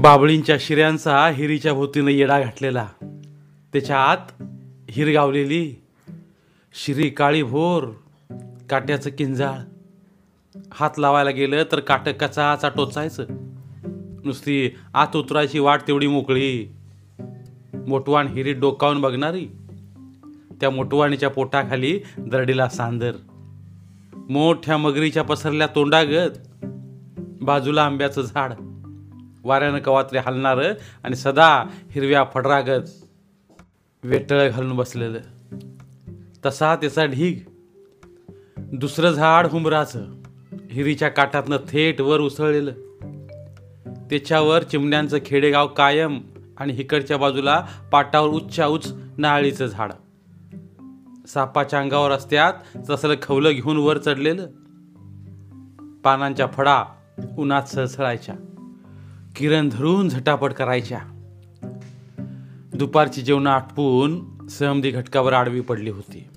बाबळींच्या शिऱ्यांचा हिरीच्या भोवतीनं येडा घातलेला. त्याच्या आत हिर गावलेली शिरी काळी भोर काट्याचं किंजाळ. हात लावायला गेलं तर काट कचाचा टोचायचं. नुसती आत उतरायची वाट तेवढी मोकळी. मोटवाण हिरी डोकावून बघणारी. त्या मोटवाणीच्या पोटाखाली दरडीला सांदर. मोठ्या मगरीच्या पसरल्या तोंडागत. बाजूला आंब्याचं झाड. वाऱ्यानं कवात्रे हलणारं आणि सदा हिरव्या फडरागत वेटळं घालून बसलेलं. तसा त्याचा ढीग. दुसरं झाड हुंबराचं. हिरीच्या काठातनं थेट वर उसळलेलं. त्याच्यावर चिमण्यांचं खेडेगाव कायम आणि हिकडच्या बाजूला पाटावर उच्चा उच्च नाळीचं झाड. सापाच्या अंगावर रस्त्यात तसलं खवलं घेऊन वर चढलेलं. पानांच्या फडा उन्हात सळसळायच्या. किरण धरून झटापट करायच्या. दुपारची जेवणं आटपून सहमदी घटकावर आडवी पडली होती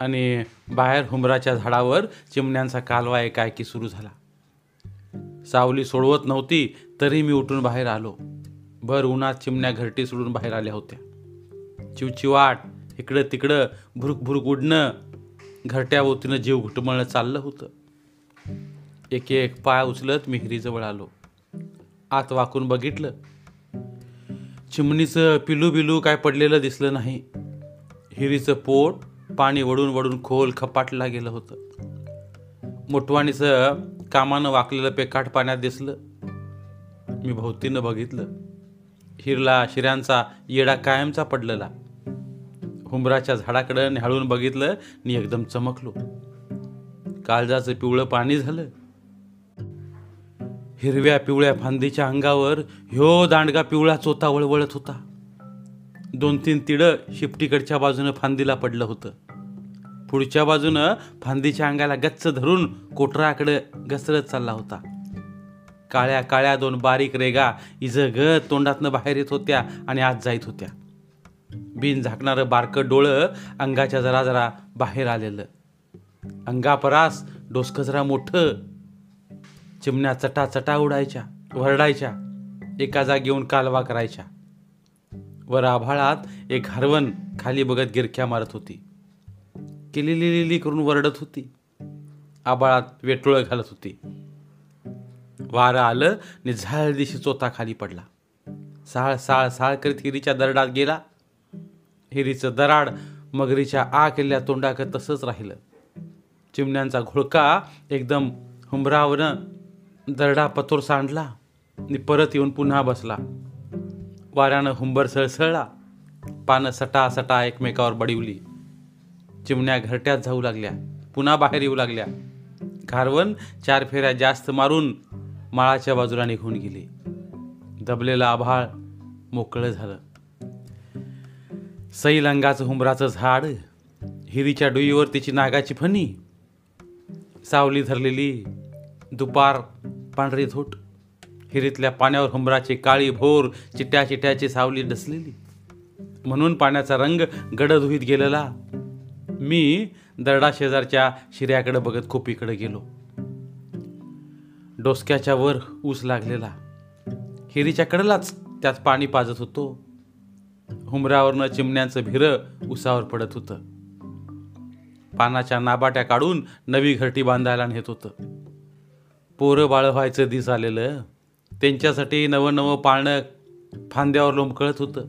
आणि बाहेर हुंबराच्या झाडावर चिमण्यांचा कालवा एकाएकी सुरू झाला. सावली सोडवत नव्हती तरी मी उठून बाहेर आलो. भर उन्हात चिमण्या घरटी सोडून बाहेर आल्या होत्या. चिवचिवाट इकडं तिकडं भुरुक भुरुक उडणं घरट्याभोवतीनं जीव घुटमळणं चाललं होतं. एक एक पाय उचलत मी हिरीजवळ आलो. आत वाकून बघितलं. चिमणीचं पिलू बिलू काय पडलेलं दिसलं नाही. हिरीचं पोट पाणी वडून वडून खोल खपाटला गेलं होतं. मोठवाणीचं कामानं वाकलेलं पेकाट पाण्यात दिसलं. मी भोवतीनं बघितलं. हिरला शिऱ्यांचा येडा कायमचा पडलेला. हुंबराच्या झाडाकडं न्याहाळून बघितलं आणि एकदम चमकलो. काळजाचं पिवळं पाणी झालं. हिरव्या पिवळ्या फांदीच्या अंगावर ह्यो दांडगा पिवळा चोता वळवळत होता. दोन तीन तिडं शिपटीकडच्या बाजूनं फांदीला पडलं होतं. पुढच्या बाजूनं फांदीच्या अंगाला गच्च धरून कोटराकडे घसरत चालला होता. काळ्या काळ्या दोन बारीक रेगा इजग तोंडातनं बाहेर येत होत्या आणि आत जाईत होत्या. बिन झाकणारं बारकं डोळं अंगाच्या जरा जरा बाहेर आलेलं. अंगापरास डोसकं जरा मोठं चिमण्या चटा चटा उडायच्या वरडायच्या एका जागी येऊन कालवा करायच्या. वर आभाळात एक हरवण खाली बघत गिरख्या मारत होती. किलिली लिली करून वरडत होती. आबाळात वेटोळं घालत होती. वारं आलं आणि झाळ दिशी चोथा खाली पडला. साळ साळ साळ करीत हिरीच्या दरडात गेला. हिरीचं दराड मगरीच्या आ केल्या तोंडाकत तसंच राहिलं. चिमण्यांचा घोळका एकदम हुंबरावनं दरडा पथोर सांडला आणि परत येऊन पुन्हा बसला. वाऱ्यानं हुंबर सळसळला. पानं सटा सटा एकमेकावर बडिवली. चिमण्या घरट्यात जाऊ लागल्या. पुन्हा बाहेर येऊ लागल्या. घारवण चार फेऱ्या जास्त मारून माळाच्या बाजूला निघून गेली. दबलेलं आभाळ मोकळं झालं. सैल हुंबराचं झाड हिरीच्या डोईवर तिची नागाची फणी सावली धरलेली दुपार पांढरी झोट. हिरीतल्या पाण्यावर हुंबराची काळी भोर चिट्या चिट्याची सावली डसलेली. म्हणून पाण्याचा रंग गडद होईत गेलेला. मी दरडा शेजारच्या शिऱ्याकडे बघत खोपीकडे गेलो. डोसक्याच्या वर ऊस लागलेला. हिरीच्या कडेलाच त्यात पाणी पाजत होतो. हुमऱ्यावरनं चिमण्यांचं भिरं उसावर पडत होतं. पानाच्या नाबाट्या काढून नवी घरटी बांधायला नेत होतं. पोरं बाळ व्हायचं दिस आलेलं त्यांच्यासाठी नवं नवं पाळणं फांद्यावर लोंबकळत होतं.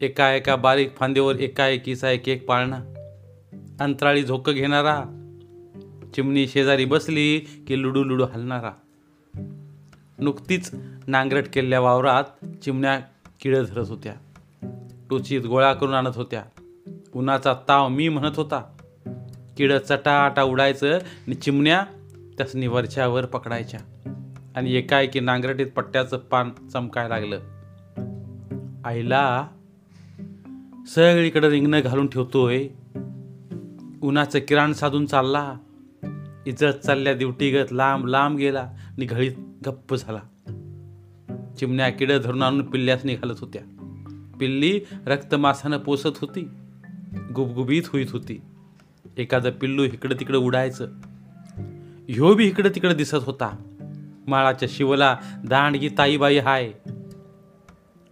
एका एका बारीक फांद्यावर एका एकीचा एक एक पाळणा. अंतराळी झोकं घेणारा चिमणी शेजारी बसली की लुडू लुडू हलणारा. नुकतीच नांगरट केलेल्या वावरात चिमण्या किडं धरत होत्या. टोचीत गोळा करून आणत होत्या. उन्हाचा ताव मी म्हणत होता. किडं चटाटा उडायचं आणि चिमण्या त्यासनी वरच्यावर पकडायच्या. आणि एकाएकी नांगरटीत पट्ट्याचं पान चमकायला लागलं. आईला सगळीकडे रिंगणं घालून ठेवतोय. उन्हाचं किराण साधून चालला. इजत चालल्या दिवटीगत लांब लांब गेला आणि घळीत गप्प झाला. चिमण्या किडं धरून आणून पिल्ल्यास निघालत होत्या. पिल्ली रक्तमासानं पोसत होती. गुबगुबीत होईत होती. एखादं पिल्लू इकडं तिकडं उडायचं. ह्यो बी इकडं तिकडं दिसत होता. माळाच्या शिवला दांडगी ताईबाई हाय.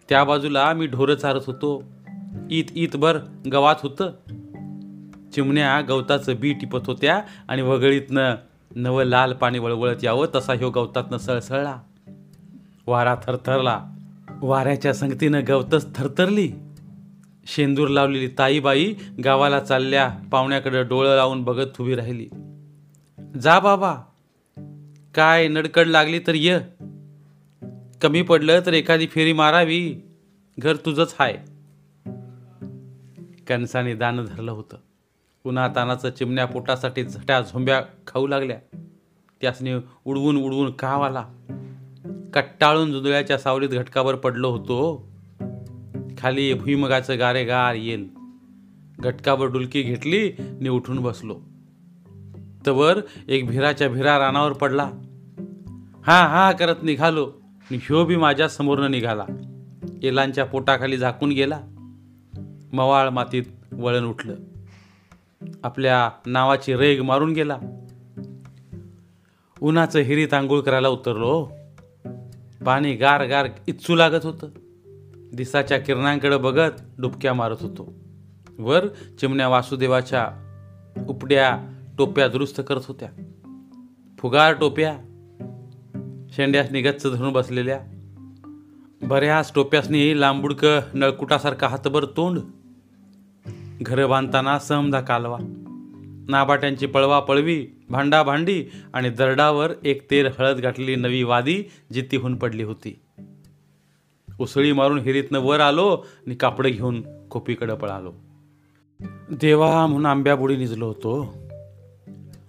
त्या बाजूला मी ढोरं चारत होतो. ईत ईतभर गवात होतं. चिमण्या गवताचं बी टिपत होत्या आणि वगळीतनं नवं लाल पाणी वळवळत यावं तसा ह्यो गवतातनं सळसळला. वारा थरथरला. वाऱ्याच्या संगतीनं गवतच थरथरली. शेंदूर लावलेली ताईबाई गावाला चालल्या पाहुण्याकडे डोळं लावून बघत उभी राहिली. जा बाबा. काय नडकड लागली तर ये. कमी पडलं तर एखादी फेरी मारावी. घर तुझंच हाय. कणसाने दान धरलं होतं. उन्हा तानाचं चिमण्या पोटासाठी झट्या झोंब्या खाऊ लागल्या. त्यासने उडवून उडवून काव आला. कट्टाळून जुंदळ्याच्या सावलीत घटकावर पडलो होतो. खाली भुईमगाचं गारे गार येईल. घटकावर डुलकी घेतली आणि उठून बसलो. तवर एक भिराच्या भिरा रानावर पडला. हा हा करत निघालो. ह्यो बी माझ्या समोरनं निघाला. एलांच्या पोटाखाली झाकून गेला. मवाळ मातीत वळण उठलं. आपल्या नावाची रेग मारून गेला. उन्हाचं हिरी तांगूळ करायला उतरलो हो. पाणी गार गार इच्छू लागत होतं. दिसाच्या किरणांकडे बघत डुबक्या मारत होतो. वर चिमण्या वासुदेवाच्या उपड्या टोप्या दुरुस्त करत होत्या. फुगार टोप्या शेंड्यासनी गच्च धरून बसलेल्या बऱ्याच टोप्यासनी लांबुडक नळकुटासारखा हातभर तोंड घरं बांधताना समधा कालवा नाबाट्यांची पळवा पळवी भांडा भांडी आणि दरडावर एक तेर हळद गाठलेली नवी वादी जितीहून पडली होती. उसळी मारून हिरीतनं वर आलो आणि कापडं घेऊन खोपीकडं पळालो. देवा म्हणून आंब्याबुडी निजलो होतो.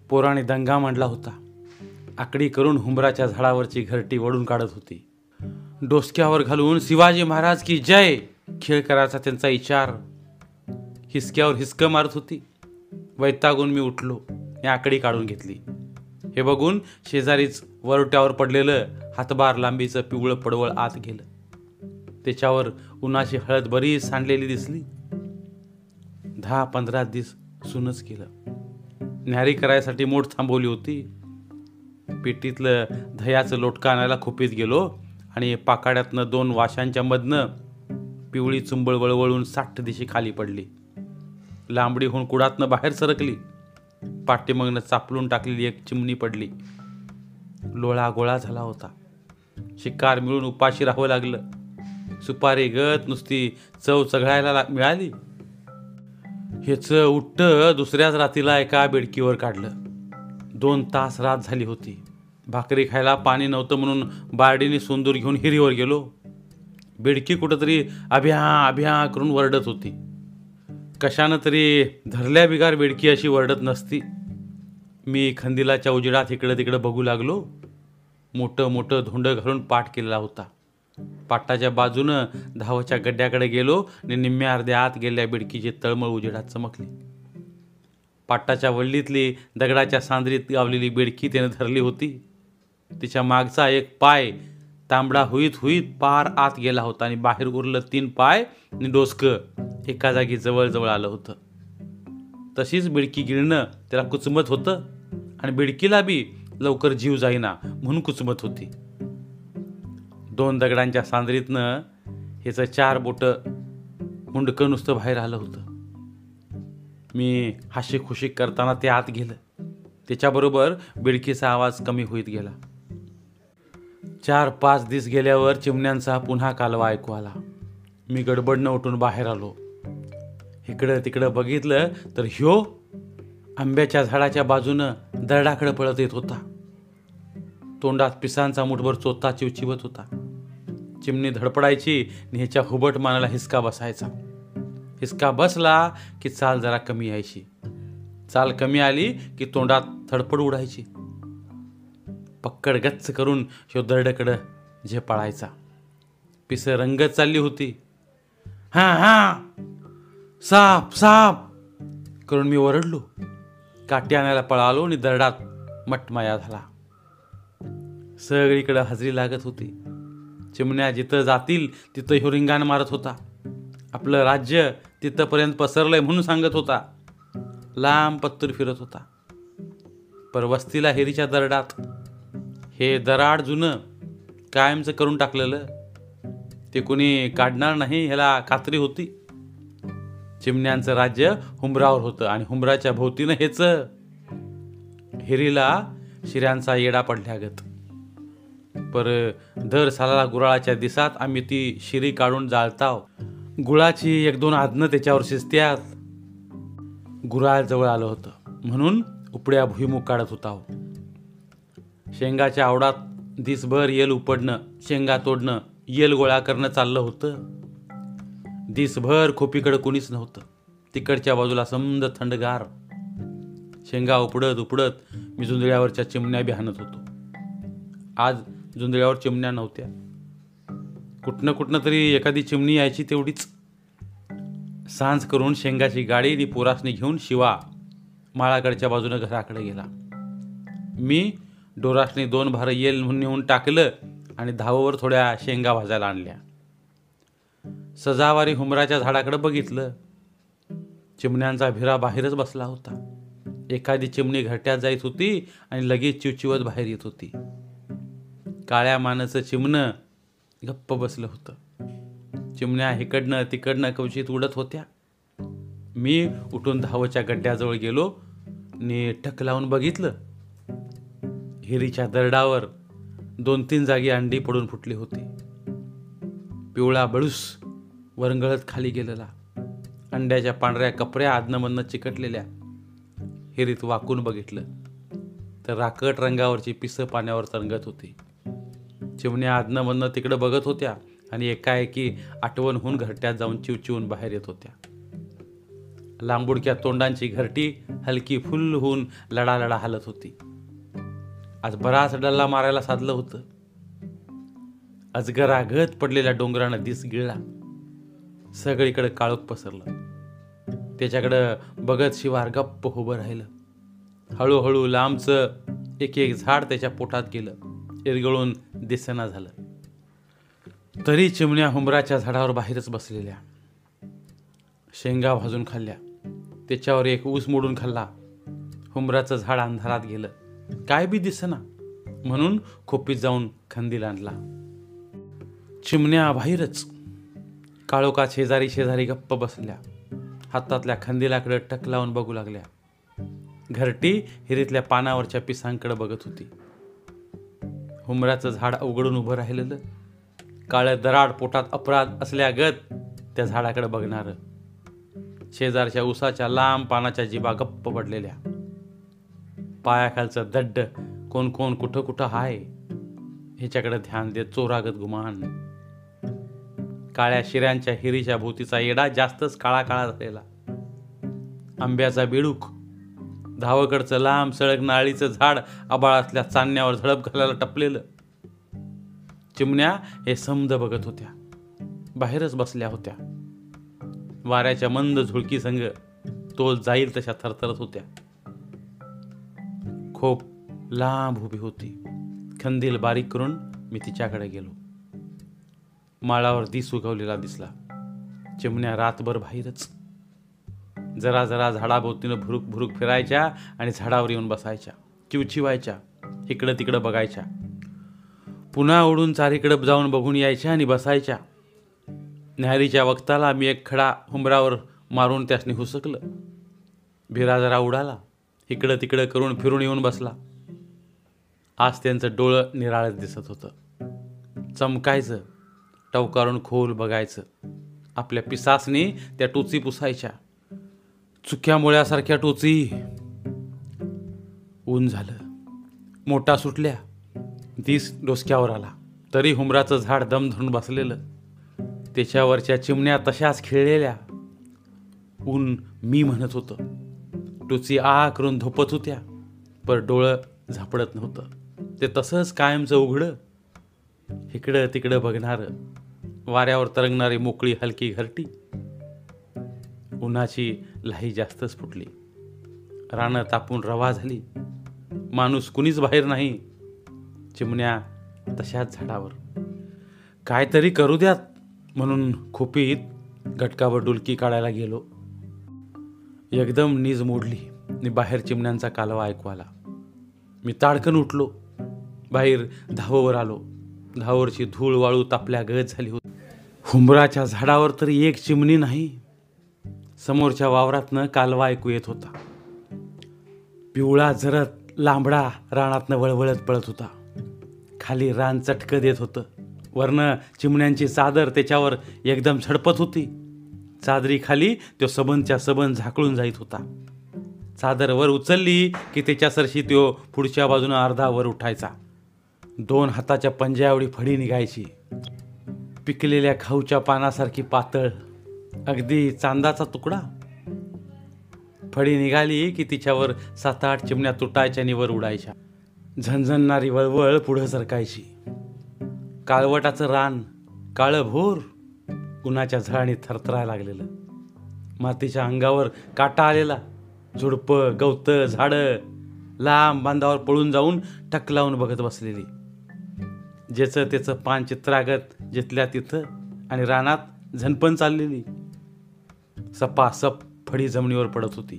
पोराने दंगा मांडला होता. आकडी करून हुंबराच्या झाडावरची घरटी वडून काढत होती. डोसक्यावर घालून शिवाजी महाराज की जय खेळ करायचा त्यांचा विचार हिसक्यावर हिसकं मारत होती. वैतागून मी उठलो आणि आकडी काढून घेतली. हे बघून शेजारीच वरट्यावर पडलेलं हातबार लांबीचं पिवळं पडवळ आत गेलं. त्याच्यावर उन्हाची हळद बरीच सांडलेली दिसली. दहा पंधरा दिस सुनच केलं न्यारी करायसाठी मोठ थांबवली होती. पेटीतलं दह्याचं लोटका आणायला खोपीत गेलो आणि पाकाड्यातनं दोन वाशांच्या मधनं पिवळी चुंबळ वळवळून साठ दिशी खाली पडली. लांबडीहून कुडातनं बाहेर सरकली. पाठीमागनं चापलून टाकलेली एक चिमणी पडली. लोळा गोळा झाला होता. शिकार मिळून उपाशी राहावं लागलं. सुपारी गत नुसती चव चघळायला ला- मिळाली. हेच उट्ट दुसऱ्याच रातीला एका बेडकीवर काढलं. दोन तास रात झाली होती. भाकरी खायला पाणी नव्हतं म्हणून बारडीने सोंदूर घेऊन हिरीवर गेलो. बेडकी कुठंतरी अभ्या अभ्या करून वरडत होती. कशानं तरी धरल्या बिगार बेडकी अशी वरडत नसती. मी खंदिलाच्या उजेडात इकडं तिकडं बघू लागलो. मोठं मोठं धोंड घालून पाठ केलेला होता. पाटाच्या बाजूनं धावाच्या गड्ड्याकडे गेलो. आणि निम्म्या अर्ध्या आत गेल्या बिडकीची तळमळ उजेडात चमकली. पाटाच्या वल्लीतली दगडाच्या सांद्रीत गावलेली बेडकी त्याने धरली होती. तिच्या मागचा एक पाय तांबडा हुईत हुईत पार आत गेला होता आणि बाहेर उरलं तीन पाय आणि डोसकं एका जागी जवळजवळ आलं होतं. तशीच बिडकी गिळणं त्याला कुचमत होतं आणि बिडकीला बी लवकर जीव जाईना म्हणून कुचमत होती. दोन दगडांच्या सांद्रीतनं ह्याचं चार बोटं मुंडकं नुसतं बाहेर आलं होतं. मी हाशी खुशी करताना ते आत गेलं. त्याच्याबरोबर बिडकीचा आवाज कमी होईत गेला. चार पाच दिस गेल्यावर चिमण्यांचा पुन्हा कालवा ऐकू आला. मी गडबडनं उठून बाहेर आलो. इकडं तिकडं बघितलं तर ह्यो आंब्याच्या झाडाच्या बाजूनं दरडाकडं पळत येत होता. तोंडात पिसांचा मुठभर चोथा चिवचिवत होता. चिमणी धडपडायची आणि ह्याच्या हुबट मानाला हिसका बसायचा. हिसका बसला की चाल जरा कमी यायची. चाल कमी आली की तोंडात थडपड उडायची. पक्कड गच्च करून ह्यो दरडकडं झेपाळायचा. पिस रंगत चालली होती. हा हा. साप साप. करून मी ओरडलो. काठी आणायला पळालो आणि दरडात मटमाया झाला. सगळीकडं हजरी लागत होती. चिमण्या जिथं जातील तिथं ह्यो रिंगाण मारत होता. आपलं राज्य तिथंपर्यंत पसरलंय म्हणून सांगत होता. लांब पत्तूर फिरत होता. पर वस्तीला हेरीच्या दरडात. हे दराड जुनं कायमचं करून टाकलेलं. ते कोणी काढणार नाही ह्याला खात्री होती. चिमण्यांचं राज्य हुंबरावर होतं आणि हुंबराच्या भोवतीनं हेच हिरीला शिऱ्यांचा येडा पडल्यागत. पर दर सालाला गुराळाच्या दिसात आम्ही ती शिरी काढून जाळताव. गुळाची एक दोन आदनं त्याच्यावर शिजत्यात. गुराळ जवळ आलं होतं. म्हणून उपड्या भुईमुग काढत होता शेंगाच्या आवडात दिसभर येल उपडणं शेंगा तोडणं येल गोळा करणं चाललं होतं. दिसभर खोपीकडं कुणीच नव्हतं. तिकडच्या बाजूला समद थंडगार. शेंगा उपडत उपडत मी जुंजळ्यावरच्या चिमण्या बी हाणत होतो. आज जुंधळ्यावर चिमण्या नव्हत्या. कुठनं कुठनं तरी एखादी चिमणी यायची तेवढीच. सांज करून शेंगाची गाडी आणि पोरासनी घेऊन शिवा माळाकडच्या बाजूनं घराकडे गेला. मी डोरासने दोन भार येल म्हणून नेऊन टाकलं आणि धावावर थोड्या शेंगा भाजायला आणल्या. सजावारी हुमराच्या झाडाकडे बघितलं. चिमण्यांचा भिरा बाहेरच बसला होता. एखादी चिमणी घरट्यात जायत होती आणि लगेच चिवचिवत बाहेर येत होती. काळ्या मानाचं चिमणं गप्प बसलं होतं. चिमण्या इकडनं तिकडनं कवचित उडत होत्या. मी उठून धावच्या गड्ड्याजवळ गेलो आणि लावून बघितलं. हिरीच्या दरडावर दोन तीन जागी अंडी पडून फुटली होती. पिवळा बळूस वरंगळत खाली गेलेला. अंड्याच्या पांढऱ्या कपड्या आदनमधनं चिकटलेल्या. हिरीत वाकून बघितलं. तर राकट रंगावरची पिसं पाण्यावर तरंगत होती. चिमण्या आदनमधनं तिकडं बघत होत्या आणि एकाएकी आठवण होऊन घरट्यात जाऊन चिवचिवून बाहेर येत होत्या. लांबुडक्या तोंडांची घरटी हलकी फुल होऊन लढा लढा हलत होती. आज बराच डल्ला मारायला साधलं होतं. अजगरागत पडलेल्या डोंगरानं दिस गिळला. सगळीकडे काळोख पसरलं. त्याच्याकडं बघत शिवार गप्प उभं राहिलं. हळूहळू लांबचं एक एक झाड त्याच्या पोटात गेलं. इरगळून दिसेना झालं. तरी चिमण्या हुंबराच्या झाडावर बाहेरच बसलेल्या. शेंगा भाजून खाल्ल्या. त्याच्यावर एक ऊस मोडून खाल्ला. हुंबराचं झाड अंधारात गेलं. काय बी दिसना. म्हणून खोपीत जाऊन खंदील आणला. चिमण्या बाहेरच काळोखा शेजारी शेजारी गप्प बसल्या. हातातल्या खंदिलाकडे टक लावून बघू लागल्या. घरटी हिरीतल्या पानावरच्या पिसांकडे बघत होती. हुमऱ्याचं झाड अवघडून उभं राहिलेलं काळं दराड पोटात अपराध असल्यागत त्या झाडाकडे बघणार. शेजारच्या उसाच्या लांब पानाच्या जिबा गप्प पडलेल्या. पायाखालचं दड्ड कोण कोण कुठं कुठं हाय ह्याच्याकडे ध्यान देत चोरागत गुमान. काळ्या शिऱ्यांच्या हिरीच्या भोवतीचा येडा जास्तच काळा काळा झालेला. आंब्याचा बेडूक धावकडचं लांब सळक नाळीचं झाड आबाळ असल्या चांदण्यावर झडप घालायला टपलेलं. चिमण्या हे समज बघत होत्या. बाहेरच बसल्या होत्या. वाऱ्याच्या मंद झुळकी संग तोल जाईल तशा थरथरत होत्या. खोप लांब उभी होती. खंदील बारीक करून मी तिच्याकडे गेलो. माळावर दिस उगवलेला दिसला. चिमण्या रातभर बाहेरच जरा जरा झाडाभोवतीनं भुरुक भुरुक फिरायच्या आणि झाडावर येऊन बसायच्या. चिवचिवायच्या इकडं तिकडं बघायच्या. पुन्हा ओढून चारीकडं जाऊन बघून यायच्या आणि बसायच्या. न्याहारीच्या वक्ताला मी एक खडा हुंबरावर मारून त्यासनी हुसकलं. भिरा जरा उडाला. इकडं तिकडं करून फिरून येऊन बसला. आज त्यांचं डोळं निराळच दिसत होतं. चमकायचं. टवकारून खोल बघायचं. आपल्या पिसासनी त्या टोची पुसायच्या चुक्या मुळ्यासारख्या टोची ऊन झालं. मोठा सुटल्या. दिस डोसक्यावर आला. तरी हुमराचं झाड दम धरून बसलेलं. त्याच्यावरच्या चिमण्या तशाच खेळलेल्या. ऊन मी म्हणत होतं. टोची आ करून धोपत होत्या पर डोळं झापडत नव्हतं. ते तसंच कायमचं उघडं. इकडं तिकडं बघणारं. वाऱ्यावर तरंगणारी मोकळी हलकी घरटी. उन्हाची लाही जास्तच फुटली. रानं तापून रवा झाली. माणूस कुणीच बाहेर नाही. चिमण्या तशाच झाडावर. काहीतरी करू द्यात म्हणून खोपीत घटकावर डुलकी काढायला गेलो. एकदम नीज मोडली आणि बाहेर चिमण्यांचा कालवा ऐकू आला मी ताडकन उठलो. बाहेर धाववर आलो. धावरची धूळ वाळू तापल्या गत झाली होती. हुंबराच्या झाडावर तरी एक चिमणी नाही. समोरच्या वावरातनं कालवा ऐकू येत होता. पिवळा झरत लांबडा रानातनं वळवळत पळत होता. खाली रान चटकं देत होतं. वरनं चिमण्यांची चादर त्याच्यावर एकदम झडपत होती. चादरी खाली तो सबनच्या सबन झाकळून जाईत होता. चादर वर उचलली की त्याच्या सरशी तो पुढच्या बाजूनं अर्धा वर उठायचा. दोन हाताच्या पंजावडी फडी निघायची. पिकलेल्या खाऊच्या पानासारखी पातळ अगदी चांदाचा तुकडा. फडी निघाली की तिच्यावर सात आठ चिमण्या तुटायच्या निवर उडायच्या. झणझणणारी वळवळ पुढं सरकायची. काळवटाचं रान काळं भोर उन्हाच्या झळाने थरथराय लागलेलं. मातीच्या अंगावर काटा आलेला. झुडपं गवतं झाडं लांब बांधावर पळून जाऊन टक लावून बघत बसलेली. ज्याचं त्याचं पान चित्रागत जिथल्या तिथं आणि रानात झणपण चाललेली. सपासप फडी जमिनीवर पडत होती.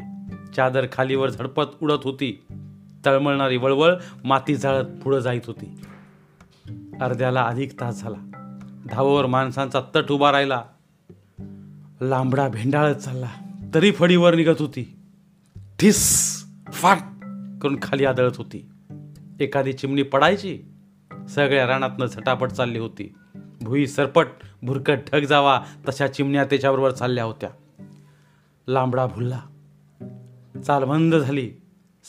चादर खालीवर झडपत उडत होती. तळमळणारी वळवळ माती जाळत पुढं जाईत होती. अर्ध्याला अधिक तास झाला. धावावर माणसांचा तट उभा राहिला. लांबडा भेंडाळत चालला. तरी फडीवर निघत होती. ठिस फाट करून खाली आदळत होती. एखादी चिमणी पडायची. सगळ्या रानातनं झटापट चालली होती. भुई सरपट भुरकट ढग जावा तशा चिमण्या त्याच्याबरोबर चालल्या होत्या. लांबडा भुलला. चालबंद झाली.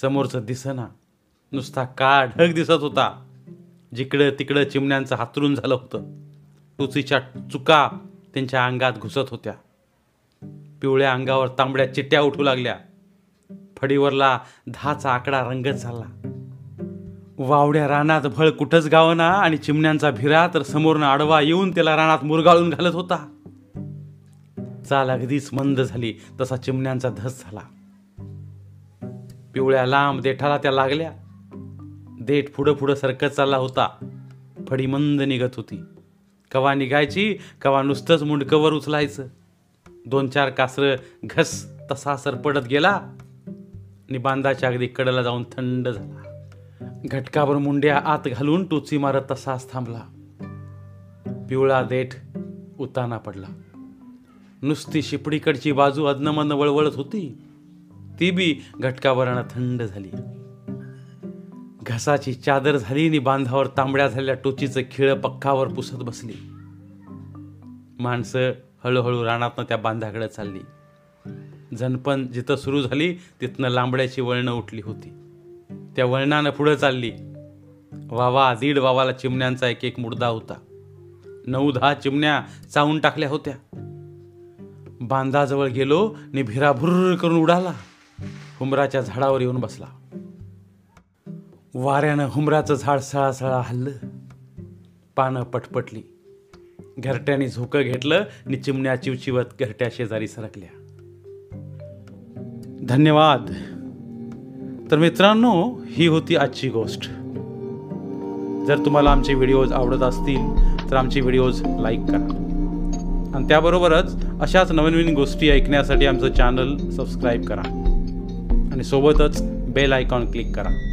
समोरचं दिसना. नुसता का ढग दिसत होता. जिकडं तिकडं चिमण्यांचं हातरून झालं होतं. टुचीच्या चुका त्यांच्या अंगात घुसत होत्या. पिवळ्या अंगावर तांबड्या चिट्ट्या उठू लागल्या. फडीवरला दहाचा आकडा रंगत झाला वावड्या रानात भळ कुठंच गावना आणि चिमण्यांचा भिरा तर समोरनं आडवा येऊन त्याला रानात मुरगाळून घालत होता. चाल अगदीच मंद झाली तसा चिमण्यांचा धस झाला. पिवळ्या लांब देठाला त्या लागल्या. देठ पुढं पुढं सरकत चालला होता. फडी मंद निघत होती. कवा निघायची कवा नुसतंच मुंडकवर उचलायचं. दोन चार कासरं घस तसा सरपडत गेला. निबांधाच्या बांधाच्या अगदी कडला जाऊन थंड झाला. घटकावर मुंड्या आत घालून टोची मारत तसाच थांबला. पिवळा देठ उताना पडला. नुसती शिपडीकडची बाजू अदनमन वळवळत होती. ती बी घटकावरणं थंड झाली. घसाची चादर झाली आणि बांधावर तांबड्या झालेल्या टोचीचं खिळ पक्कावर पुसत बसली. माणसं हळूहळू रानातनं त्या बांधाकडे चालली. झनपण जिथं सुरू झाली तिथनं लांबड्याची वळणं उठली होती. त्या वळणानं पुढं चालली. वावा दीड वावाला चिमण्यांचा एक एक मुडदा होता. नऊ दहा चिमण्या चावून टाकल्या होत्या. बांधाजवळ गेलो नि भिराभुर्र करून उडाला. हुमराच्या झाडावर येऊन बसला. वाऱ्यानं हुमराचं झाड सळासळा हल्लं. पानं पटपटली. घरट्याने झोकं घेतलं नि चिमण्या चिवचिवत घरट्या शेजारी सरकल्या. धन्यवाद. तर मित्रांनो ही होती आजची गोष्ट. जर तुम्हाला आमचे व्हिडिओज आवडत असतील तर आमचे व्हिडिओज लाईक करा. आणि त्याबरोबरच अशाच नवीन नवीन गोष्टी ऐकण्यासाठी आमचं चॅनल सबस्क्राईब करा. आणि सोबतच बेल आयकॉन क्लिक करा.